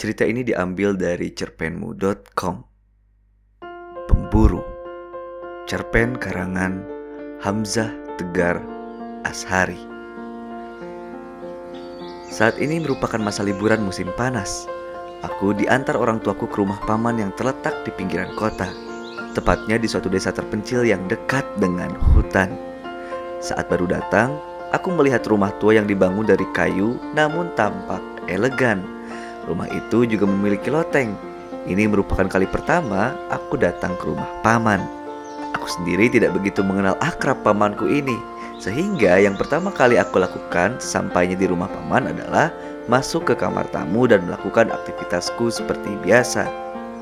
Cerita ini diambil dari cerpenmu.com. Pemburu. Cerpen karangan Hamzah Tegar Ashari. Saat ini merupakan masa liburan musim panas. Aku diantar orang tuaku ke rumah paman yang terletak di pinggiran kota. Tepatnya di suatu desa terpencil yang dekat dengan hutan. Saat baru datang, aku melihat rumah tua yang dibangun dari kayu namun tampak elegan Rumah itu juga memiliki loteng. Ini merupakan kali pertama aku datang ke rumah paman. Aku sendiri tidak begitu mengenal akrab pamanku ini, sehingga yang pertama kali aku lakukan sampainya di rumah paman adalah masuk ke kamar tamu dan melakukan aktivitasku seperti biasa.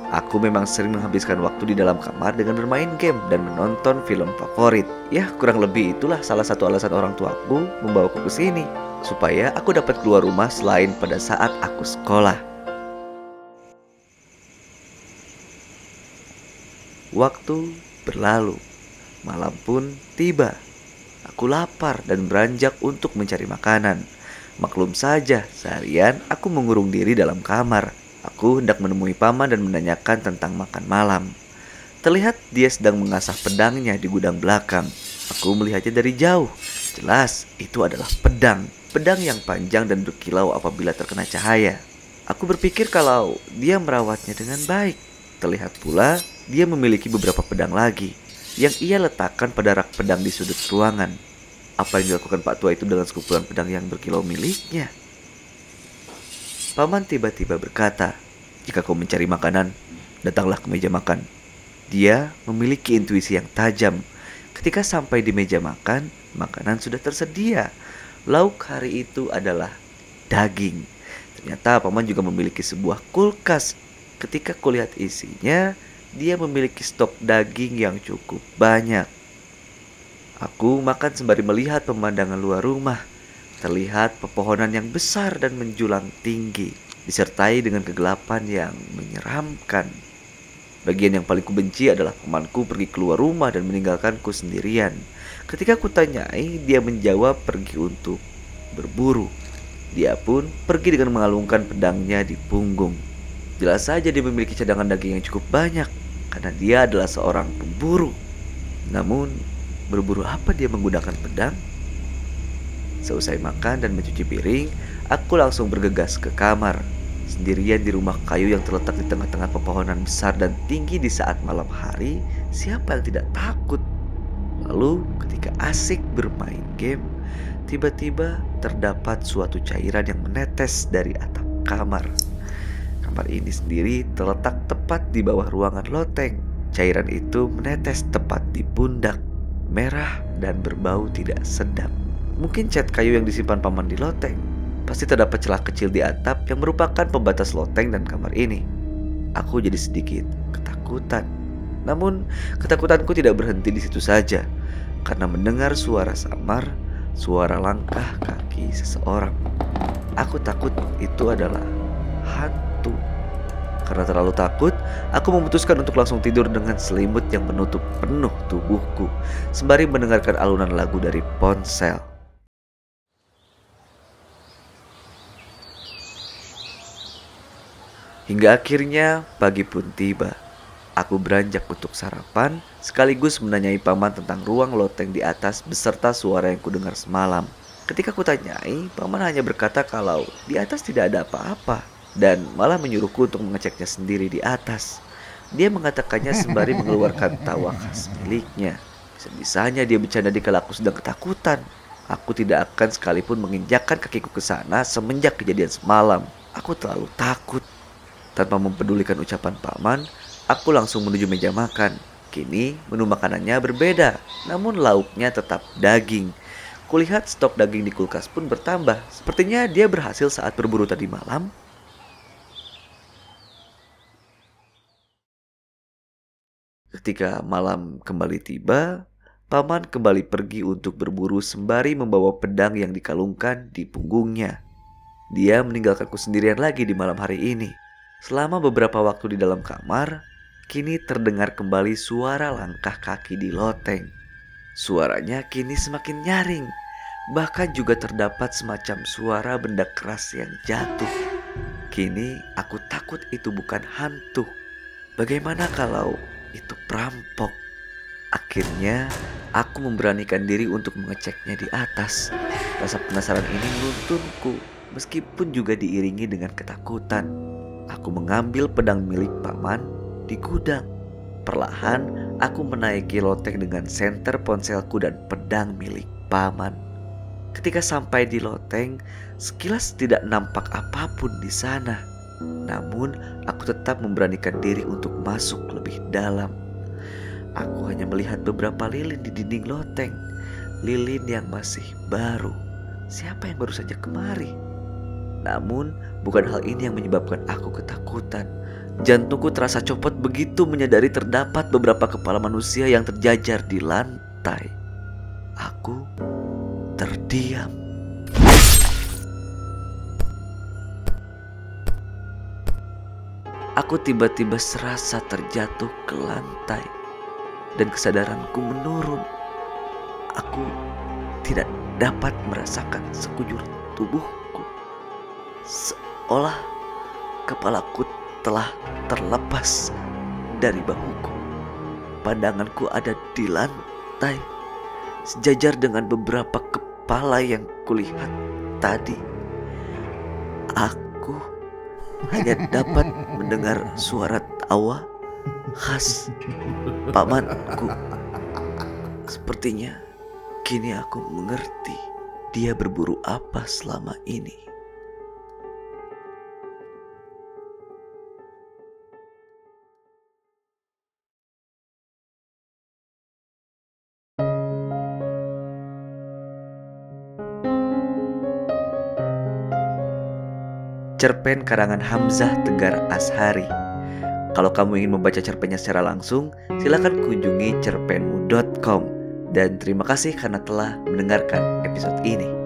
Aku memang sering menghabiskan waktu di dalam kamar dengan bermain game dan menonton film favorit. Ya, kurang lebih itulah salah satu alasan orang tuaku membawaku ke sini supaya aku dapat keluar rumah selain pada saat aku sekolah. Waktu berlalu, malam pun tiba. Aku lapar dan beranjak untuk mencari makanan. Maklum saja, seharian aku mengurung diri dalam kamar. Aku hendak menemui paman dan menanyakan tentang makan malam. Terlihat dia sedang mengasah pedangnya di gudang belakang. Aku melihatnya dari jauh. Jelas, itu adalah pedang pedang yang panjang dan berkilau apabila terkena cahaya. Aku berpikir kalau dia merawatnya dengan baik. Terlihat pula dia memiliki beberapa pedang lagi yang ia letakkan pada rak pedang di sudut ruangan. Apa yang dilakukan Pak Tua itu dengan sekumpulan pedang yang berkilau miliknya? Paman tiba-tiba berkata, "Jika kau mencari makanan, datanglah ke meja makan." Dia memiliki intuisi yang tajam. Ketika sampai di meja makan, makanan sudah tersedia lauk hari itu adalah daging. Ternyata paman juga memiliki sebuah kulkas. Ketika kulihat isinya, dia memiliki stok daging yang cukup banyak. Aku makan sembari melihat pemandangan luar rumah. Terlihat pepohonan yang besar dan menjulang tinggi, disertai dengan kegelapan yang menyeramkan. Bagian yang paling kubenci adalah pamanku pergi keluar rumah dan meninggalkanku sendirian. Ketika kutanyai, dia menjawab pergi untuk berburu. Dia pun pergi dengan mengalungkan pedangnya di punggung. Jelas saja dia memiliki cadangan daging yang cukup banyak karena dia adalah seorang pemburu. Namun, berburu apa dia menggunakan pedang? Seusai makan dan mencuci piring, aku langsung bergegas ke kamar. Sendirian di rumah kayu yang terletak di tengah-tengah pepohonan besar dan tinggi di saat malam hari, siapa yang tidak takut? Lalu ketika asik bermain game, tiba-tiba terdapat suatu cairan yang menetes dari atap kamar. Kamar ini sendiri terletak tepat di bawah ruangan loteng. Cairan itu menetes tepat di pundak, merah dan berbau tidak sedap. Mungkin cat kayu yang disimpan paman di loteng. Pasti terdapat celah kecil di atap yang merupakan pembatas loteng dan kamar ini. Aku jadi sedikit ketakutan namun ketakutanku tidak berhenti di situ saja karena mendengar suara samar, suara langkah kaki seseorang. Aku takut itu adalah hantu. Karena terlalu takut, aku memutuskan untuk langsung tidur dengan selimut yang menutup penuh tubuhku, sembari mendengarkan alunan lagu dari ponsel. Hingga akhirnya pagi pun tiba. Aku beranjak untuk sarapan, sekaligus menanyai paman tentang ruang loteng di atas beserta suara yang kudengar semalam. Ketika kutanyai, paman hanya berkata kalau di atas tidak ada apa-apa dan malah menyuruhku untuk mengeceknya sendiri di atas. Dia mengatakannya sembari mengeluarkan tawa khas miliknya. Sebisanya dia bercanda di kala aku sedang ketakutan. Aku tidak akan sekalipun menginjakkan kakiku ke sana semenjak kejadian semalam. Aku terlalu takut. Tanpa mempedulikan ucapan paman, Aku langsung menuju meja makan. Kini menu makanannya berbeda, namun lauknya tetap daging. Kulihat stok daging di kulkas pun bertambah. Sepertinya dia berhasil saat berburu tadi malam. Ketika malam kembali tiba, paman kembali pergi untuk berburu sembari membawa pedang yang dikalungkan di punggungnya. Dia meninggalkanku sendirian lagi di malam hari ini. Selama beberapa waktu di dalam kamar, kini terdengar kembali suara langkah kaki di loteng. Suaranya kini semakin nyaring, bahkan juga terdapat semacam suara benda keras yang jatuh. Kini aku takut itu bukan hantu. Bagaimana kalau itu perampok? Akhirnya aku memberanikan diri untuk mengeceknya di atas. Rasa penasaran ini menuntunku meskipun juga diiringi dengan ketakutan. Aku mengambil pedang milik paman di gudang. Perlahan aku menaiki loteng dengan senter ponselku dan pedang milik paman. Ketika sampai di loteng, sekilas tidak nampak apa pun di sana. Namun, aku tetap memberanikan diri untuk masuk lebih dalam. Aku hanya melihat beberapa lilin di dinding loteng, lilin yang masih baru. Siapa yang baru saja kemari? Namun, bukan hal ini yang menyebabkan aku ketakutan. Jantungku terasa copot begitu menyadari terdapat beberapa kepala manusia yang terjajar di lantai. Aku terdiam. Aku tiba-tiba serasa terjatuh ke lantai dan kesadaranku menurun. Aku tidak dapat merasakan sekujur tubuhku. Seolah kepalaku telah terlepas dari bahuku. Pandanganku ada di lantai, sejajar dengan beberapa kepala yang kulihat tadi. Aku hanya dapat mendengar suara tawa khas pamanku. Sepertinya kini aku mengerti dia berburu apa selama ini. Cerpen karangan Hamzah Tegar Ashari. Kalau kamu ingin membaca cerpennya secara langsung, silakan kunjungi cerpenmu.com. Dan terima kasih karena telah mendengarkan episode ini.